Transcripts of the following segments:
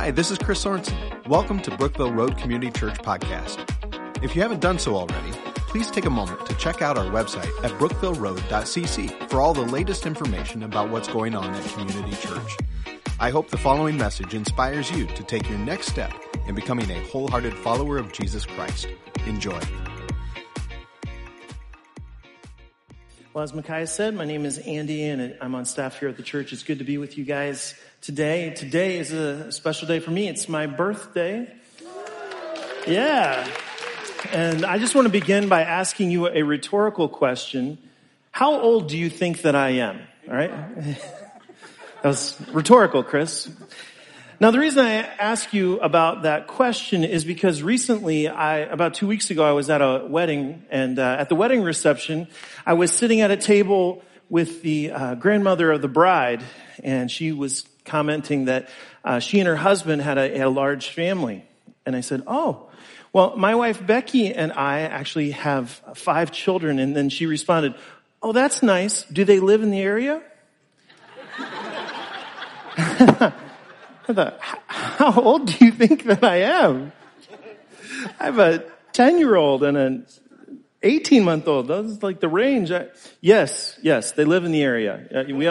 Hi, this is Chris Sorensen. Welcome to Brookville Road Community Church podcast. If you haven't done so already, please take a moment to check out our website at brookvilleroad.cc for all the latest information about what's going on at Community Church. I hope the following message inspires you to take your next step in becoming a wholehearted follower of Jesus Christ. Enjoy. Well, as Micaiah said, my name is Andy and I'm on staff here at the church. It's good to be with you guys today. Today is a special day for me. It's my birthday. Yeah. And I just want to begin by asking you a rhetorical question. How old do you think that I am? All right. that was rhetorical, Chris. Now, the reason I ask you about that question is because recently, I, about two weeks ago, I was at a wedding and uh, at the wedding reception, I was sitting at a table with the uh, grandmother of the bride and she was commenting that uh, she and her husband had a, a large family. And I said, oh, well, my wife Becky and I actually have five children. And then she responded, oh, that's nice. Do they live in the area? I thought, how old do you think that I am? I have a 10 year old and an 18 month old. That's like the range. I, yes, yes, they live in the area. Uh, we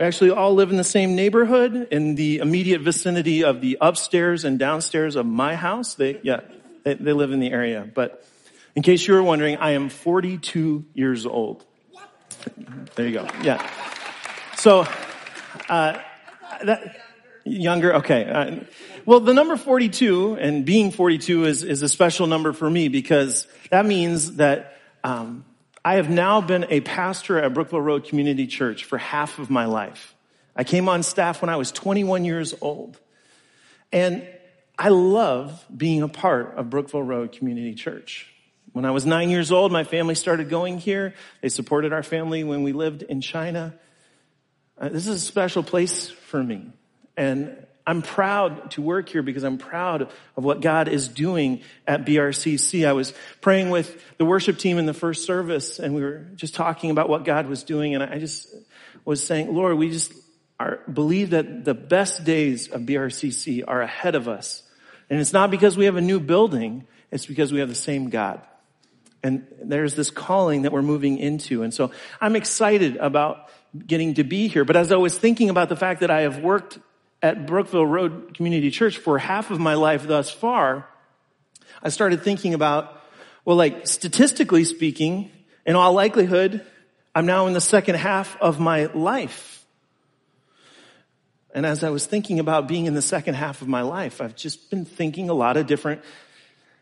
actually all live in the same neighborhood in the immediate vicinity of the upstairs and downstairs of my house. They, yeah, they, they live in the area. But in case you were wondering, I am 42 years old. There you go. Yeah. So, uh, that, Younger? Okay. Uh, well, the number 42 and being 42 is, is a special number for me because that means that um, I have now been a pastor at Brookville Road Community Church for half of my life. I came on staff when I was 21 years old. And I love being a part of Brookville Road Community Church. When I was nine years old, my family started going here. They supported our family when we lived in China. Uh, this is a special place for me. And I'm proud to work here because I'm proud of what God is doing at BRCC. I was praying with the worship team in the first service and we were just talking about what God was doing. And I just was saying, Lord, we just are, believe that the best days of BRCC are ahead of us. And it's not because we have a new building. It's because we have the same God. And there's this calling that we're moving into. And so I'm excited about getting to be here. But as I was thinking about the fact that I have worked at Brookville Road Community Church for half of my life thus far, I started thinking about, well, like statistically speaking, in all likelihood, I'm now in the second half of my life. And as I was thinking about being in the second half of my life, I've just been thinking a lot of different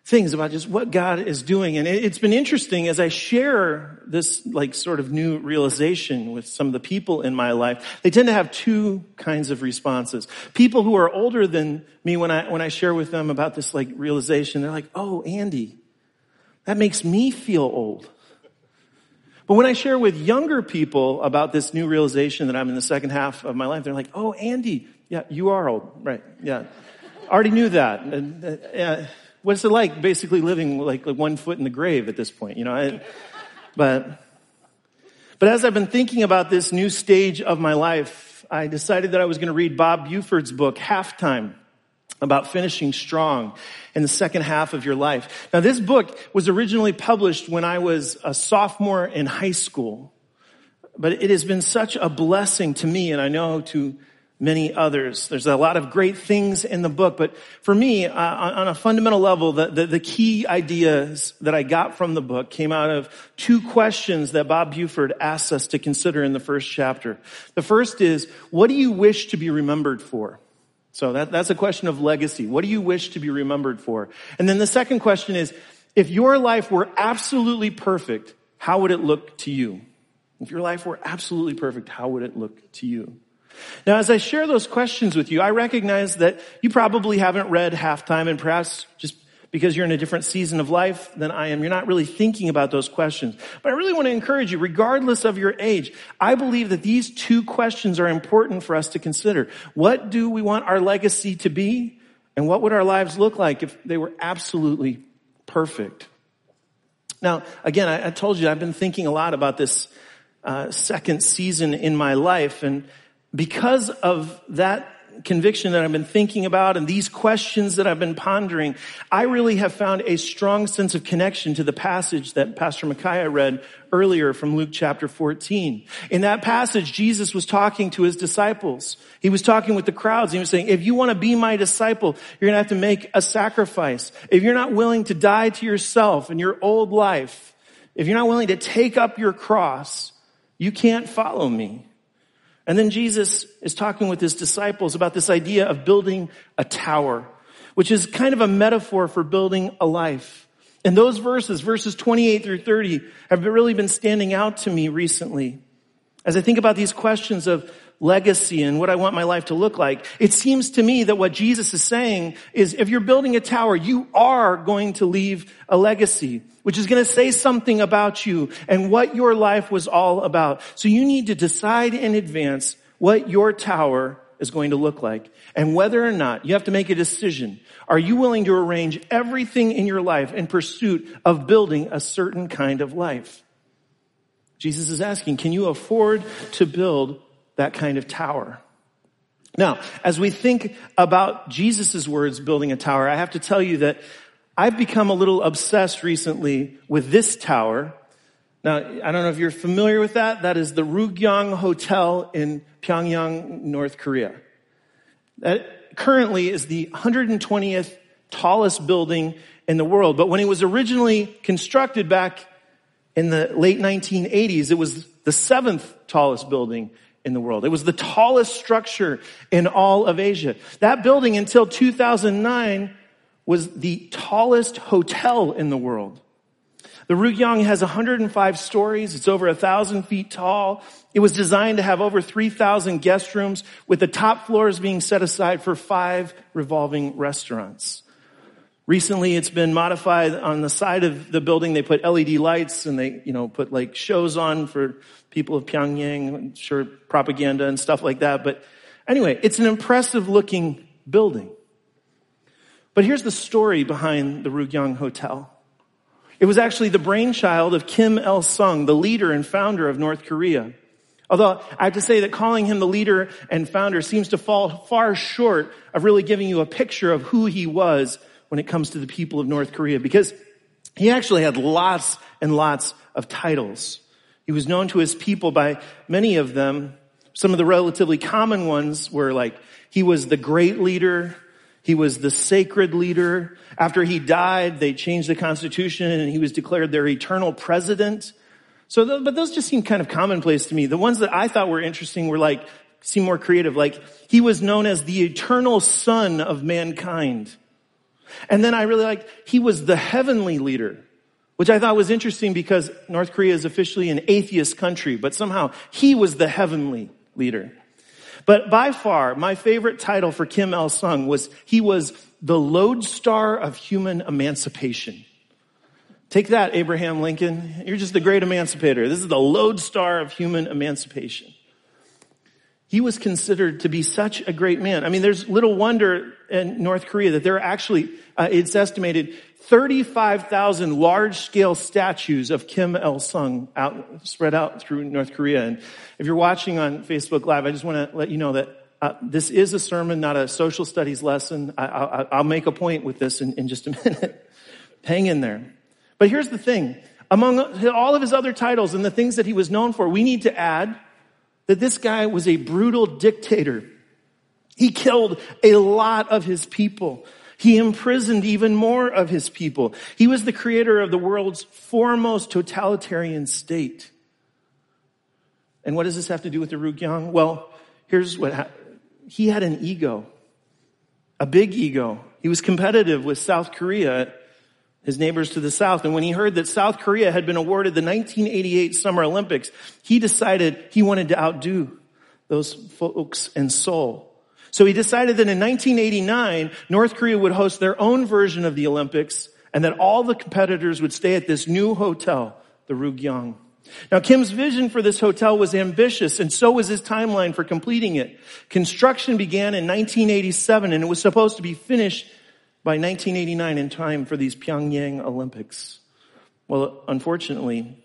things about just what God is doing. And it's been interesting as I share this like sort of new realization with some of the people in my life. They tend to have two kinds of responses. People who are older than me when I, when I share with them about this like realization, they're like, Oh, Andy, that makes me feel old. But when I share with younger people about this new realization that I'm in the second half of my life, they're like, Oh, Andy, yeah, you are old. Right. Yeah. Already knew that. And, uh, what's it like basically living like, like one foot in the grave at this point, you know? I, but, but as I've been thinking about this new stage of my life, I decided that I was going to read Bob Buford's book, Halftime, about finishing strong in the second half of your life. Now, this book was originally published when I was a sophomore in high school, but it has been such a blessing to me, and I know to many others. There's a lot of great things in the book, but for me, uh, on a fundamental level, the, the, the, key ideas that I got from the book came out of two questions that Bob Buford asks us to consider in the first chapter. The first is, what do you wish to be remembered for? So that, that's a question of legacy. What do you wish to be remembered for? And then the second question is, if your life were absolutely perfect, how would it look to you? If your life were absolutely perfect, how would it look to you? Now, as I share those questions with you, I recognize that you probably haven't read halftime and perhaps just because you're in a different season of life than I am, you're not really thinking about those questions. But I really want to encourage you, regardless of your age, I believe that these two questions are important for us to consider. What do we want our legacy to be? And what would our lives look like if they were absolutely perfect? Now, again, I, I told you I've been thinking a lot about this uh, second season in my life, and because of that conviction that I've been thinking about and these questions that I've been pondering, I really have found a strong sense of connection to the passage that Pastor Micaiah read earlier from Luke chapter 14. In that passage, Jesus was talking to his disciples. He was talking with the crowds. He was saying, if you want to be my disciple, you're going to have to make a sacrifice. If you're not willing to die to yourself and your old life, if you're not willing to take up your cross, you can't follow me. And then Jesus is talking with his disciples about this idea of building a tower, which is kind of a metaphor for building a life. And those verses, verses 28 through 30, have really been standing out to me recently. As I think about these questions of legacy and what I want my life to look like, it seems to me that what Jesus is saying is if you're building a tower, you are going to leave a legacy, which is going to say something about you and what your life was all about. So you need to decide in advance what your tower is going to look like and whether or not you have to make a decision. Are you willing to arrange everything in your life in pursuit of building a certain kind of life? Jesus is asking, can you afford to build that kind of tower. Now, as we think about Jesus' words building a tower, I have to tell you that I've become a little obsessed recently with this tower. Now, I don't know if you're familiar with that. That is the Ryugyong Hotel in Pyongyang, North Korea. That currently is the 120th tallest building in the world. But when it was originally constructed back in the late 1980s, it was the seventh tallest building in the world. It was the tallest structure in all of Asia. That building until 2009 was the tallest hotel in the world. The Ryugyong has 105 stories. It's over a thousand feet tall. It was designed to have over 3,000 guest rooms with the top floors being set aside for five revolving restaurants. Recently, it's been modified on the side of the building. They put LED lights and they, you know, put like shows on for people of Pyongyang, I'm sure propaganda and stuff like that. But anyway, it's an impressive looking building. But here's the story behind the Ryugyong Hotel. It was actually the brainchild of Kim Il Sung, the leader and founder of North Korea. Although I have to say that calling him the leader and founder seems to fall far short of really giving you a picture of who he was when it comes to the people of North Korea because he actually had lots and lots of titles. He was known to his people by many of them. Some of the relatively common ones were like, he was the great leader. He was the sacred leader. After he died, they changed the constitution and he was declared their eternal president. So, but those just seem kind of commonplace to me. The ones that I thought were interesting were like, seem more creative. Like, he was known as the eternal son of mankind. And then I really liked, he was the heavenly leader, which I thought was interesting because North Korea is officially an atheist country, but somehow he was the heavenly leader. But by far, my favorite title for Kim Il Sung was he was the lodestar of human emancipation. Take that, Abraham Lincoln. You're just the great emancipator. This is the lodestar of human emancipation. He was considered to be such a great man. I mean, there's little wonder in North Korea that there are actually, uh, it's estimated 35,000 large scale statues of Kim Il Sung out, spread out through North Korea. And if you're watching on Facebook Live, I just want to let you know that uh, this is a sermon, not a social studies lesson. I, will make a point with this in, in just a minute. Hang in there. But here's the thing. Among all of his other titles and the things that he was known for, we need to add that this guy was a brutal dictator. He killed a lot of his people. He imprisoned even more of his people. He was the creator of the world's foremost totalitarian state. And what does this have to do with the Ryugyong? Well, here's what ha- he had an ego, a big ego. He was competitive with South Korea his neighbors to the south. And when he heard that South Korea had been awarded the 1988 Summer Olympics, he decided he wanted to outdo those folks in Seoul. So he decided that in 1989, North Korea would host their own version of the Olympics and that all the competitors would stay at this new hotel, the Ryugyong. Now Kim's vision for this hotel was ambitious and so was his timeline for completing it. Construction began in 1987 and it was supposed to be finished by 1989 in time for these Pyongyang Olympics. Well, unfortunately,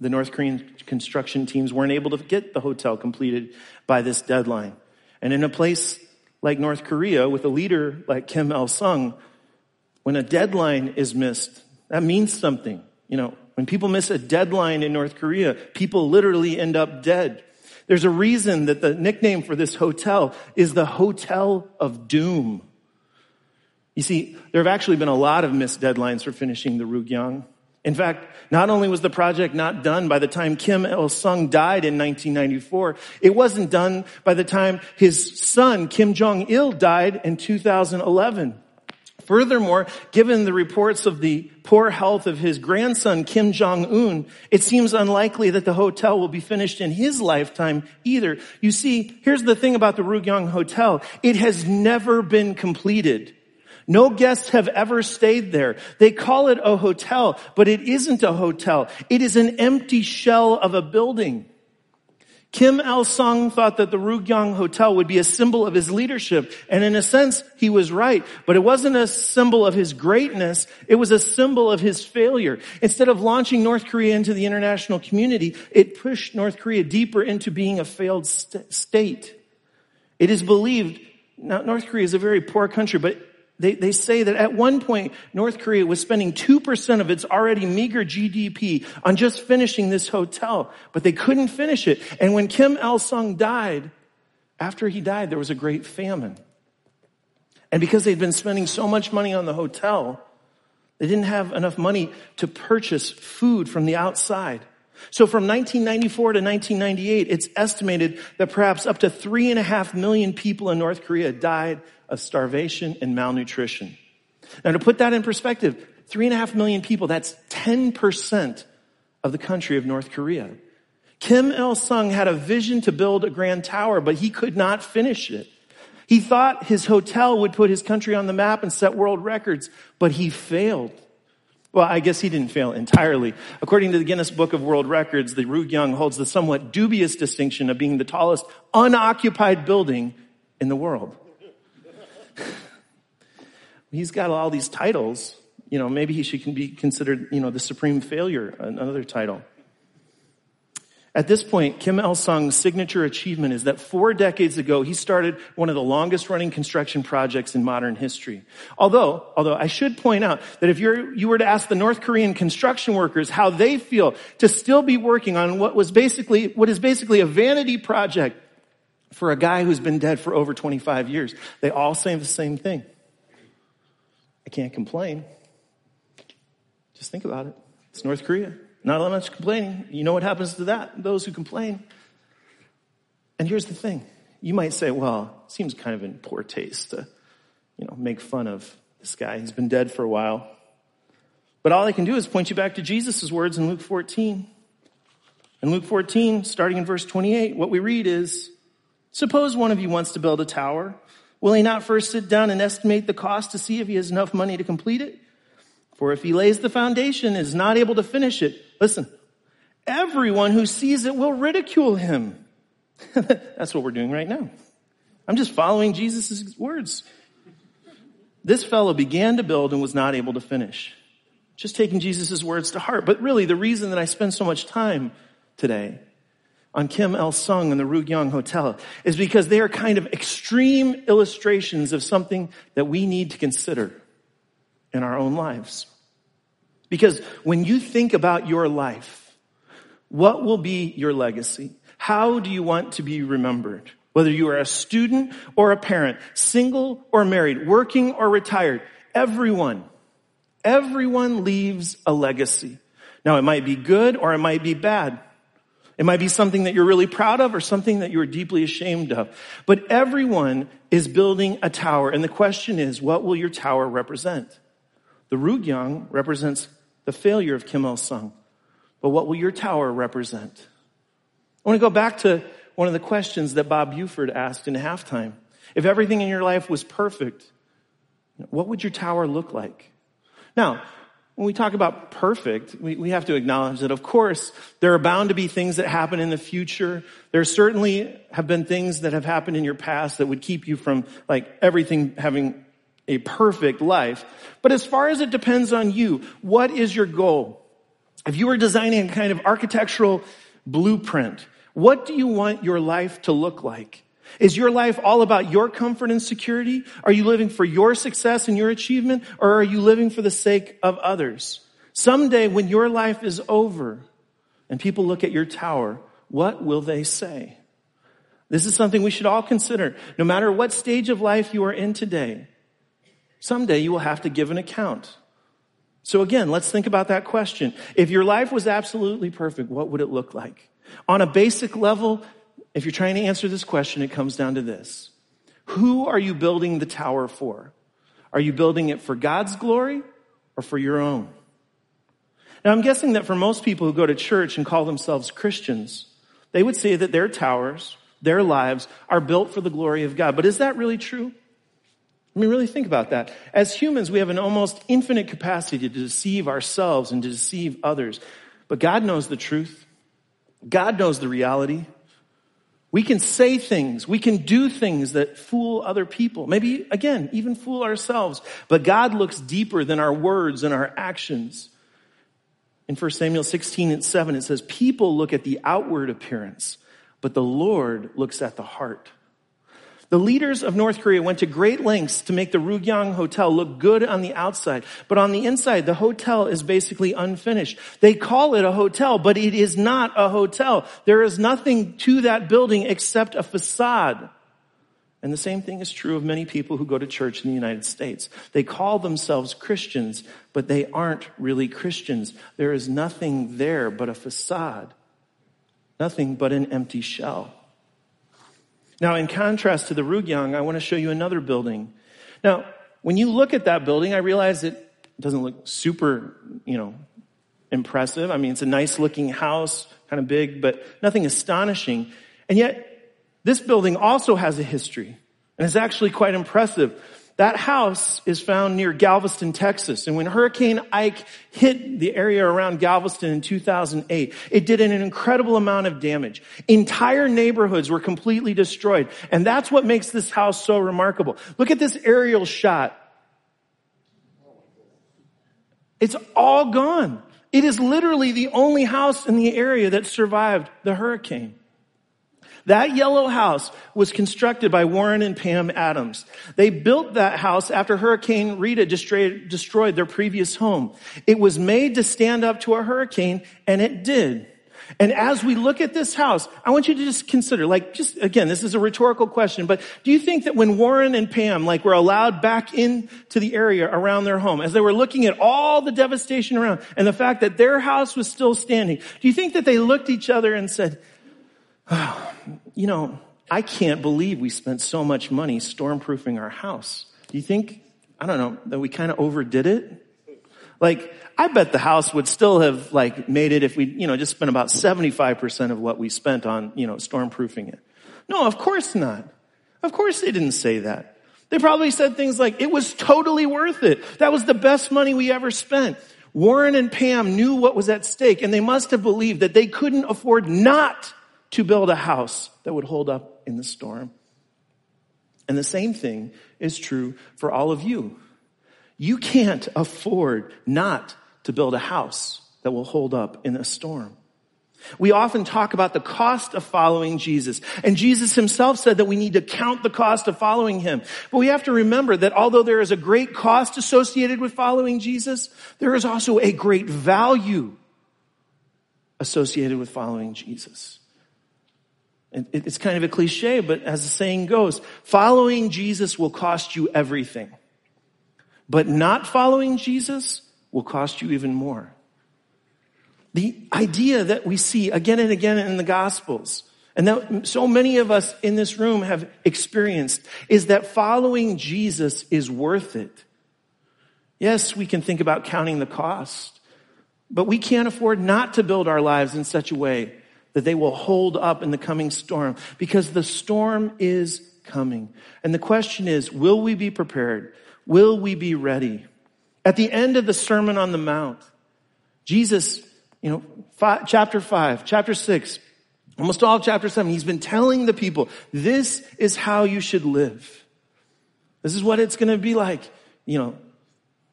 the North Korean construction teams weren't able to get the hotel completed by this deadline. And in a place like North Korea with a leader like Kim Il Sung, when a deadline is missed, that means something. You know, when people miss a deadline in North Korea, people literally end up dead. There's a reason that the nickname for this hotel is the Hotel of Doom. You see, there have actually been a lot of missed deadlines for finishing the Ryugyong. In fact, not only was the project not done by the time Kim Il Sung died in 1994, it wasn't done by the time his son, Kim Jong Il, died in 2011. Furthermore, given the reports of the poor health of his grandson, Kim Jong-un, it seems unlikely that the hotel will be finished in his lifetime either. You see, here's the thing about the Ryugyong Hotel. It has never been completed. No guests have ever stayed there. They call it a hotel, but it isn't a hotel. It is an empty shell of a building. Kim Il Sung thought that the Ryugyong Hotel would be a symbol of his leadership. And in a sense, he was right. But it wasn't a symbol of his greatness. It was a symbol of his failure. Instead of launching North Korea into the international community, it pushed North Korea deeper into being a failed st- state. It is believed, now North Korea is a very poor country, but they, they say that at one point, North Korea was spending 2% of its already meager GDP on just finishing this hotel, but they couldn't finish it. And when Kim Il Sung died, after he died, there was a great famine. And because they'd been spending so much money on the hotel, they didn't have enough money to purchase food from the outside. So from 1994 to 1998, it's estimated that perhaps up to three and a half million people in North Korea died of starvation and malnutrition. Now to put that in perspective, three and a half million people, that's 10% of the country of North Korea. Kim Il Sung had a vision to build a grand tower, but he could not finish it. He thought his hotel would put his country on the map and set world records, but he failed. Well, I guess he didn't fail entirely. According to the Guinness Book of World Records, the Ryugyong holds the somewhat dubious distinction of being the tallest unoccupied building in the world. He's got all these titles. You know, maybe he should be considered, you know, the supreme failure, another title. At this point, Kim Il Sung's signature achievement is that four decades ago, he started one of the longest running construction projects in modern history. Although, although I should point out that if you're, you were to ask the North Korean construction workers how they feel to still be working on what was basically, what is basically a vanity project for a guy who's been dead for over 25 years, they all say the same thing. I can't complain. Just think about it. It's North Korea. Not lot much complaining. You know what happens to that? Those who complain. And here's the thing. You might say, well, it seems kind of in poor taste to, you know, make fun of this guy. He's been dead for a while. But all I can do is point you back to Jesus' words in Luke 14. In Luke 14, starting in verse 28, what we read is, suppose one of you wants to build a tower. Will he not first sit down and estimate the cost to see if he has enough money to complete it? For if he lays the foundation and is not able to finish it, listen, everyone who sees it will ridicule him. That's what we're doing right now. I'm just following Jesus' words. This fellow began to build and was not able to finish. Just taking Jesus' words to heart. But really, the reason that I spend so much time today on Kim Il Sung and the Ryugyong Hotel is because they are kind of extreme illustrations of something that we need to consider in our own lives. Because when you think about your life, what will be your legacy? How do you want to be remembered? Whether you are a student or a parent, single or married, working or retired, everyone, everyone leaves a legacy. Now it might be good or it might be bad. It might be something that you're really proud of or something that you're deeply ashamed of. But everyone is building a tower. And the question is, what will your tower represent? The Ryugyong represents the failure of Kim Il Sung. But what will your tower represent? I want to go back to one of the questions that Bob Buford asked in halftime. If everything in your life was perfect, what would your tower look like? Now, when we talk about perfect, we, we have to acknowledge that, of course, there are bound to be things that happen in the future. There certainly have been things that have happened in your past that would keep you from, like, everything having a perfect life. But as far as it depends on you, what is your goal? If you were designing a kind of architectural blueprint, what do you want your life to look like? Is your life all about your comfort and security? Are you living for your success and your achievement? Or are you living for the sake of others? Someday when your life is over and people look at your tower, what will they say? This is something we should all consider. No matter what stage of life you are in today, someday you will have to give an account. So again, let's think about that question. If your life was absolutely perfect, what would it look like? On a basic level, if you're trying to answer this question, it comes down to this. Who are you building the tower for? Are you building it for God's glory or for your own? Now I'm guessing that for most people who go to church and call themselves Christians, they would say that their towers, their lives are built for the glory of God. But is that really true? I mean, really think about that. As humans, we have an almost infinite capacity to deceive ourselves and to deceive others. But God knows the truth. God knows the reality. We can say things, we can do things that fool other people. Maybe, again, even fool ourselves. But God looks deeper than our words and our actions. In 1 Samuel 16 and 7, it says, People look at the outward appearance, but the Lord looks at the heart. The leaders of North Korea went to great lengths to make the Ryugyong Hotel look good on the outside, but on the inside, the hotel is basically unfinished. They call it a hotel, but it is not a hotel. There is nothing to that building except a facade. And the same thing is true of many people who go to church in the United States. They call themselves Christians, but they aren't really Christians. There is nothing there but a facade. Nothing but an empty shell. Now, in contrast to the Ryugyong, I want to show you another building. Now, when you look at that building, I realize it doesn't look super, you know, impressive. I mean, it's a nice looking house, kind of big, but nothing astonishing. And yet, this building also has a history, and it's actually quite impressive. That house is found near Galveston, Texas. And when Hurricane Ike hit the area around Galveston in 2008, it did an incredible amount of damage. Entire neighborhoods were completely destroyed. And that's what makes this house so remarkable. Look at this aerial shot. It's all gone. It is literally the only house in the area that survived the hurricane. That yellow house was constructed by Warren and Pam Adams. They built that house after Hurricane Rita destroyed, their previous home. It was made to stand up to a hurricane, and it did. And as we look at this house, I want you to just consider, like, just again, this is a rhetorical question, but do you think that when Warren and Pam, like, were allowed back into the area around their home, as they were looking at all the devastation around and the fact that their house was still standing, do you think that they looked each other and said, you know, I can't believe we spent so much money stormproofing our house. Do you think, I don't know, that we kind of overdid it? Like, I bet the house would still have like made it if we, you know, just spent about 75% of what we spent on, you know, stormproofing it. No, of course not. Of course they didn't say that. They probably said things like, it was totally worth it. That was the best money we ever spent. Warren and Pam knew what was at stake and they must have believed that they couldn't afford not to build a house that would hold up in the storm. And the same thing is true for all of you. You can't afford not to build a house that will hold up in a storm. We often talk about the cost of following Jesus. And Jesus himself said that we need to count the cost of following him. But we have to remember that although there is a great cost associated with following Jesus, there is also a great value associated with following Jesus. It's kind of a cliche, but as the saying goes, following Jesus will cost you everything. But not following Jesus will cost you even more. The idea that we see again and again in the Gospels, and that so many of us in this room have experienced, is that following Jesus is worth it. Yes, we can think about counting the cost, but we can't afford not to build our lives in such a way that they will hold up in the coming storm because the storm is coming. And the question is, will we be prepared? Will we be ready? At the end of the Sermon on the Mount, Jesus, you know, five, chapter five, chapter six, almost all chapter seven, he's been telling the people, this is how you should live. This is what it's going to be like, you know,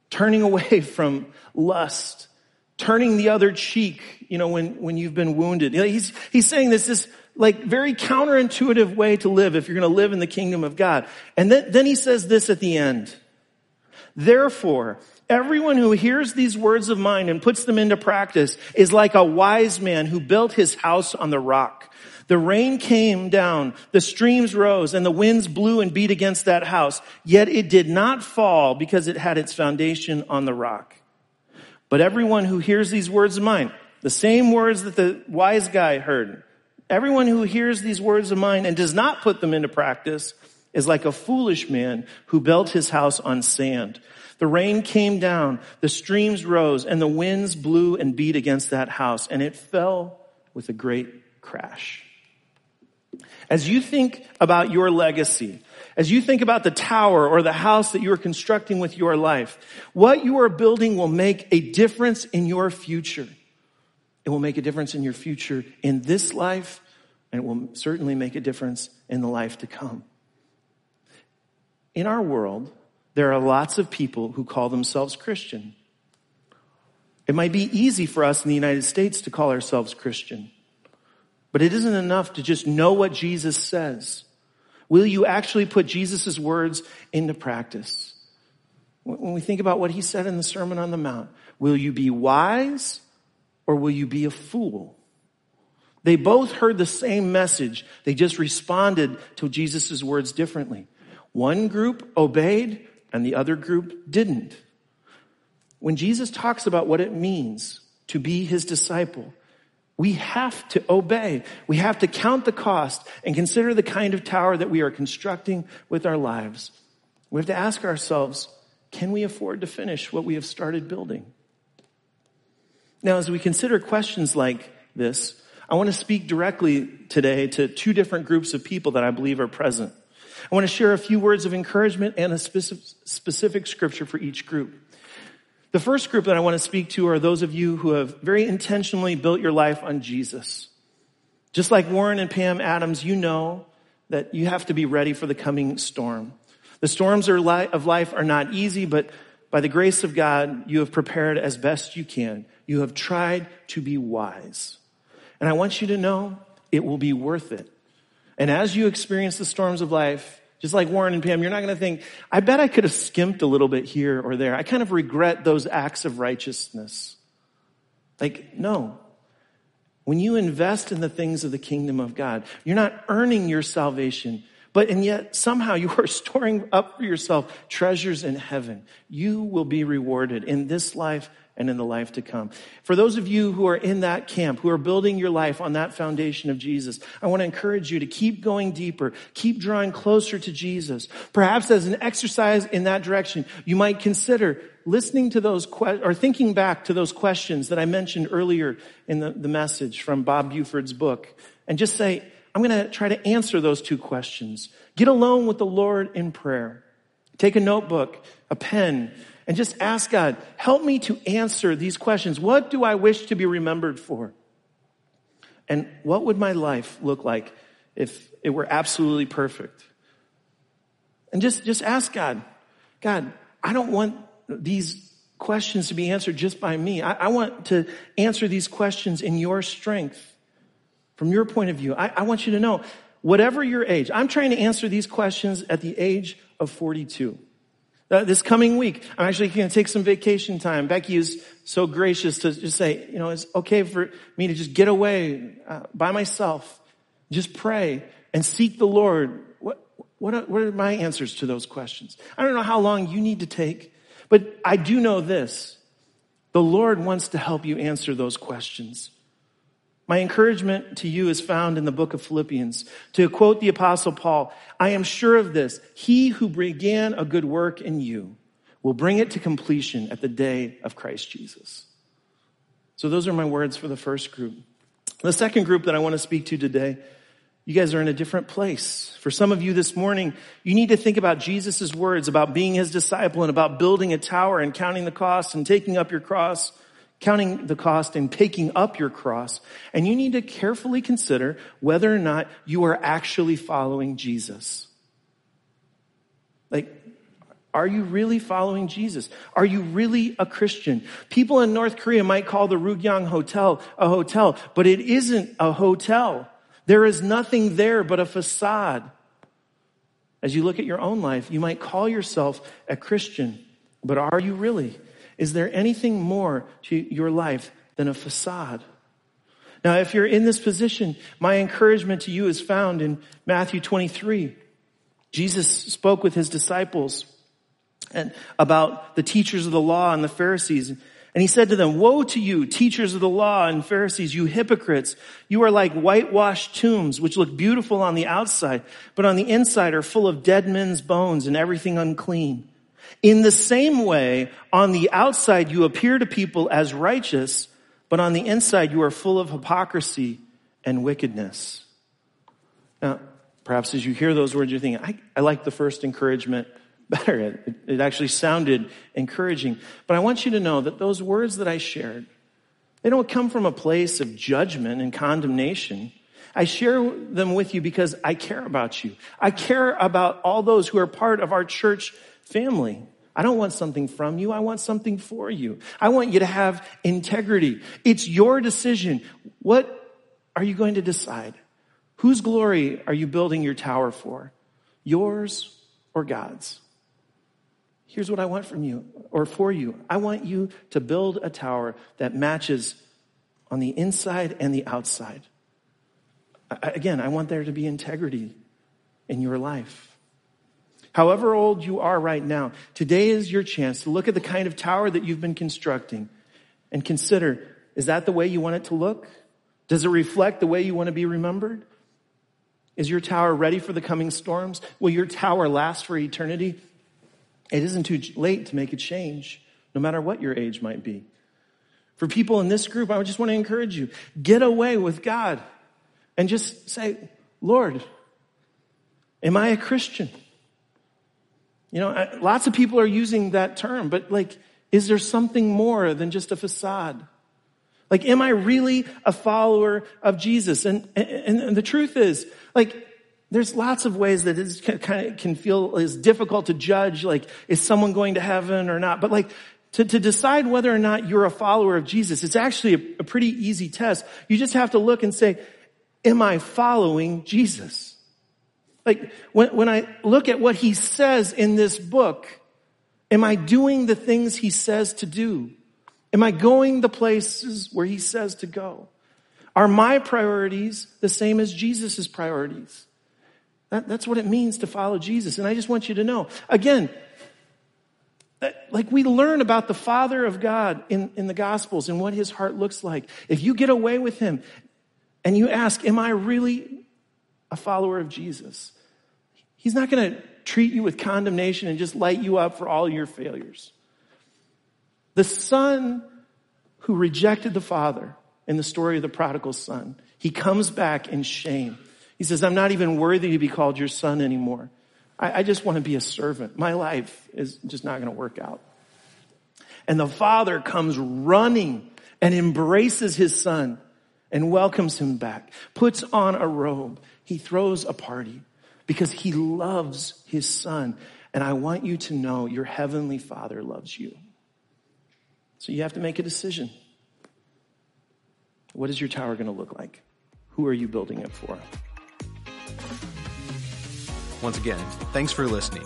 turning away from lust turning the other cheek, you know, when, when you've been wounded. You know, he's, he's saying this, this like very counterintuitive way to live if you're going to live in the kingdom of God. And then, then he says this at the end. Therefore, everyone who hears these words of mine and puts them into practice is like a wise man who built his house on the rock. The rain came down, the streams rose, and the winds blew and beat against that house. Yet it did not fall because it had its foundation on the rock. But everyone who hears these words of mine, the same words that the wise guy heard, everyone who hears these words of mine and does not put them into practice is like a foolish man who built his house on sand. The rain came down, the streams rose, and the winds blew and beat against that house, and it fell with a great crash. As you think about your legacy, as you think about the tower or the house that you are constructing with your life, what you are building will make a difference in your future. It will make a difference in your future in this life, and it will certainly make a difference in the life to come. In our world, there are lots of people who call themselves Christian. It might be easy for us in the United States to call ourselves Christian. But it isn't enough to just know what Jesus says. Will you actually put Jesus' words into practice? When we think about what he said in the Sermon on the Mount, will you be wise or will you be a fool? They both heard the same message. They just responded to Jesus' words differently. One group obeyed and the other group didn't. When Jesus talks about what it means to be his disciple, we have to obey. We have to count the cost and consider the kind of tower that we are constructing with our lives. We have to ask ourselves, can we afford to finish what we have started building? Now, as we consider questions like this, I want to speak directly today to two different groups of people that I believe are present. I want to share a few words of encouragement and a specific, scripture for each group. The first group that I want to speak to are those of you who have very intentionally built your life on Jesus. Just like Warren and Pam Adams, you know that you have to be ready for the coming storm. The storms of life are not easy, but by the grace of God, you have prepared as best you can. You have tried to be wise. And I want you to know it will be worth it. And as you experience the storms of life, just like Warren and Pam, you're not going to think, I bet I could have skimped a little bit here or there. I kind of regret those acts of righteousness. Like, no. When you invest in the things of the kingdom of God, you're not earning your salvation, but and yet somehow you are storing up for yourself treasures in heaven. You will be rewarded in this life and in the life to come. For those of you who are in that camp, who are building your life on that foundation of Jesus, I want to encourage you to keep going deeper, keep drawing closer to Jesus. Perhaps as an exercise in that direction, you might consider listening to those que- or thinking back to those questions that I mentioned earlier in the, the message from Bob Buford's book and just say, I'm going to try to answer those two questions. Get alone with the Lord in prayer. Take a notebook, a pen, and just ask God, help me to answer these questions. What do I wish to be remembered for? And what would my life look like if it were absolutely perfect? And just, just ask God, God, I don't want these questions to be answered just by me. I, I want to answer these questions in your strength. From your point of view, I, I want you to know, whatever your age, I'm trying to answer these questions at the age of 42. Uh, this coming week, I'm actually going to take some vacation time. Becky is so gracious to just say, you know, it's okay for me to just get away uh, by myself, just pray and seek the Lord. What, what, are, what are my answers to those questions? I don't know how long you need to take, but I do know this. The Lord wants to help you answer those questions. My encouragement to you is found in the book of Philippians. To quote the apostle Paul, I am sure of this. He who began a good work in you will bring it to completion at the day of Christ Jesus. So those are my words for the first group. The second group that I want to speak to today, you guys are in a different place. For some of you this morning, you need to think about Jesus' words about being his disciple and about building a tower and counting the cost and taking up your cross counting the cost and taking up your cross. And you need to carefully consider whether or not you are actually following Jesus. Like, are you really following Jesus? Are you really a Christian? People in North Korea might call the Ryugyong Hotel a hotel, but it isn't a hotel. There is nothing there but a facade. As you look at your own life, you might call yourself a Christian, but are you really? Is there anything more to your life than a facade? Now, if you're in this position, my encouragement to you is found in Matthew 23. Jesus spoke with his disciples and about the teachers of the law and the Pharisees. And he said to them, woe to you, teachers of the law and Pharisees, you hypocrites. You are like whitewashed tombs, which look beautiful on the outside, but on the inside are full of dead men's bones and everything unclean. In the same way, on the outside you appear to people as righteous, but on the inside you are full of hypocrisy and wickedness. Now, perhaps as you hear those words, you're thinking, I, I like the first encouragement better. It, it actually sounded encouraging. But I want you to know that those words that I shared, they don't come from a place of judgment and condemnation. I share them with you because I care about you. I care about all those who are part of our church family. I don't want something from you. I want something for you. I want you to have integrity. It's your decision. What are you going to decide? Whose glory are you building your tower for? Yours or God's? Here's what I want from you or for you. I want you to build a tower that matches on the inside and the outside. Again, I want there to be integrity in your life. However old you are right now, today is your chance to look at the kind of tower that you've been constructing and consider, is that the way you want it to look? Does it reflect the way you want to be remembered? Is your tower ready for the coming storms? Will your tower last for eternity? It isn't too late to make a change, no matter what your age might be. For people in this group, I just want to encourage you get away with God and just say, Lord, am I a Christian? You know, lots of people are using that term, but like, is there something more than just a facade? Like, am I really a follower of Jesus? And, and, and the truth is, like, there's lots of ways that it kind of can feel is difficult to judge, like, is someone going to heaven or not? But like, to, to decide whether or not you're a follower of Jesus, it's actually a, a pretty easy test. You just have to look and say, am I following Jesus? Like, when, when I look at what he says in this book, am I doing the things he says to do? Am I going the places where he says to go? Are my priorities the same as Jesus' priorities? That, that's what it means to follow Jesus. And I just want you to know, again, that, like we learn about the Father of God in, in the Gospels and what his heart looks like. If you get away with him and you ask, am I really a follower of Jesus? He's not going to treat you with condemnation and just light you up for all your failures. The son who rejected the father in the story of the prodigal son, he comes back in shame. He says, I'm not even worthy to be called your son anymore. I, I just want to be a servant. My life is just not going to work out. And the father comes running and embraces his son and welcomes him back, puts on a robe. He throws a party because he loves his son. And I want you to know your heavenly father loves you. So you have to make a decision. What is your tower going to look like? Who are you building it for? Once again, thanks for listening.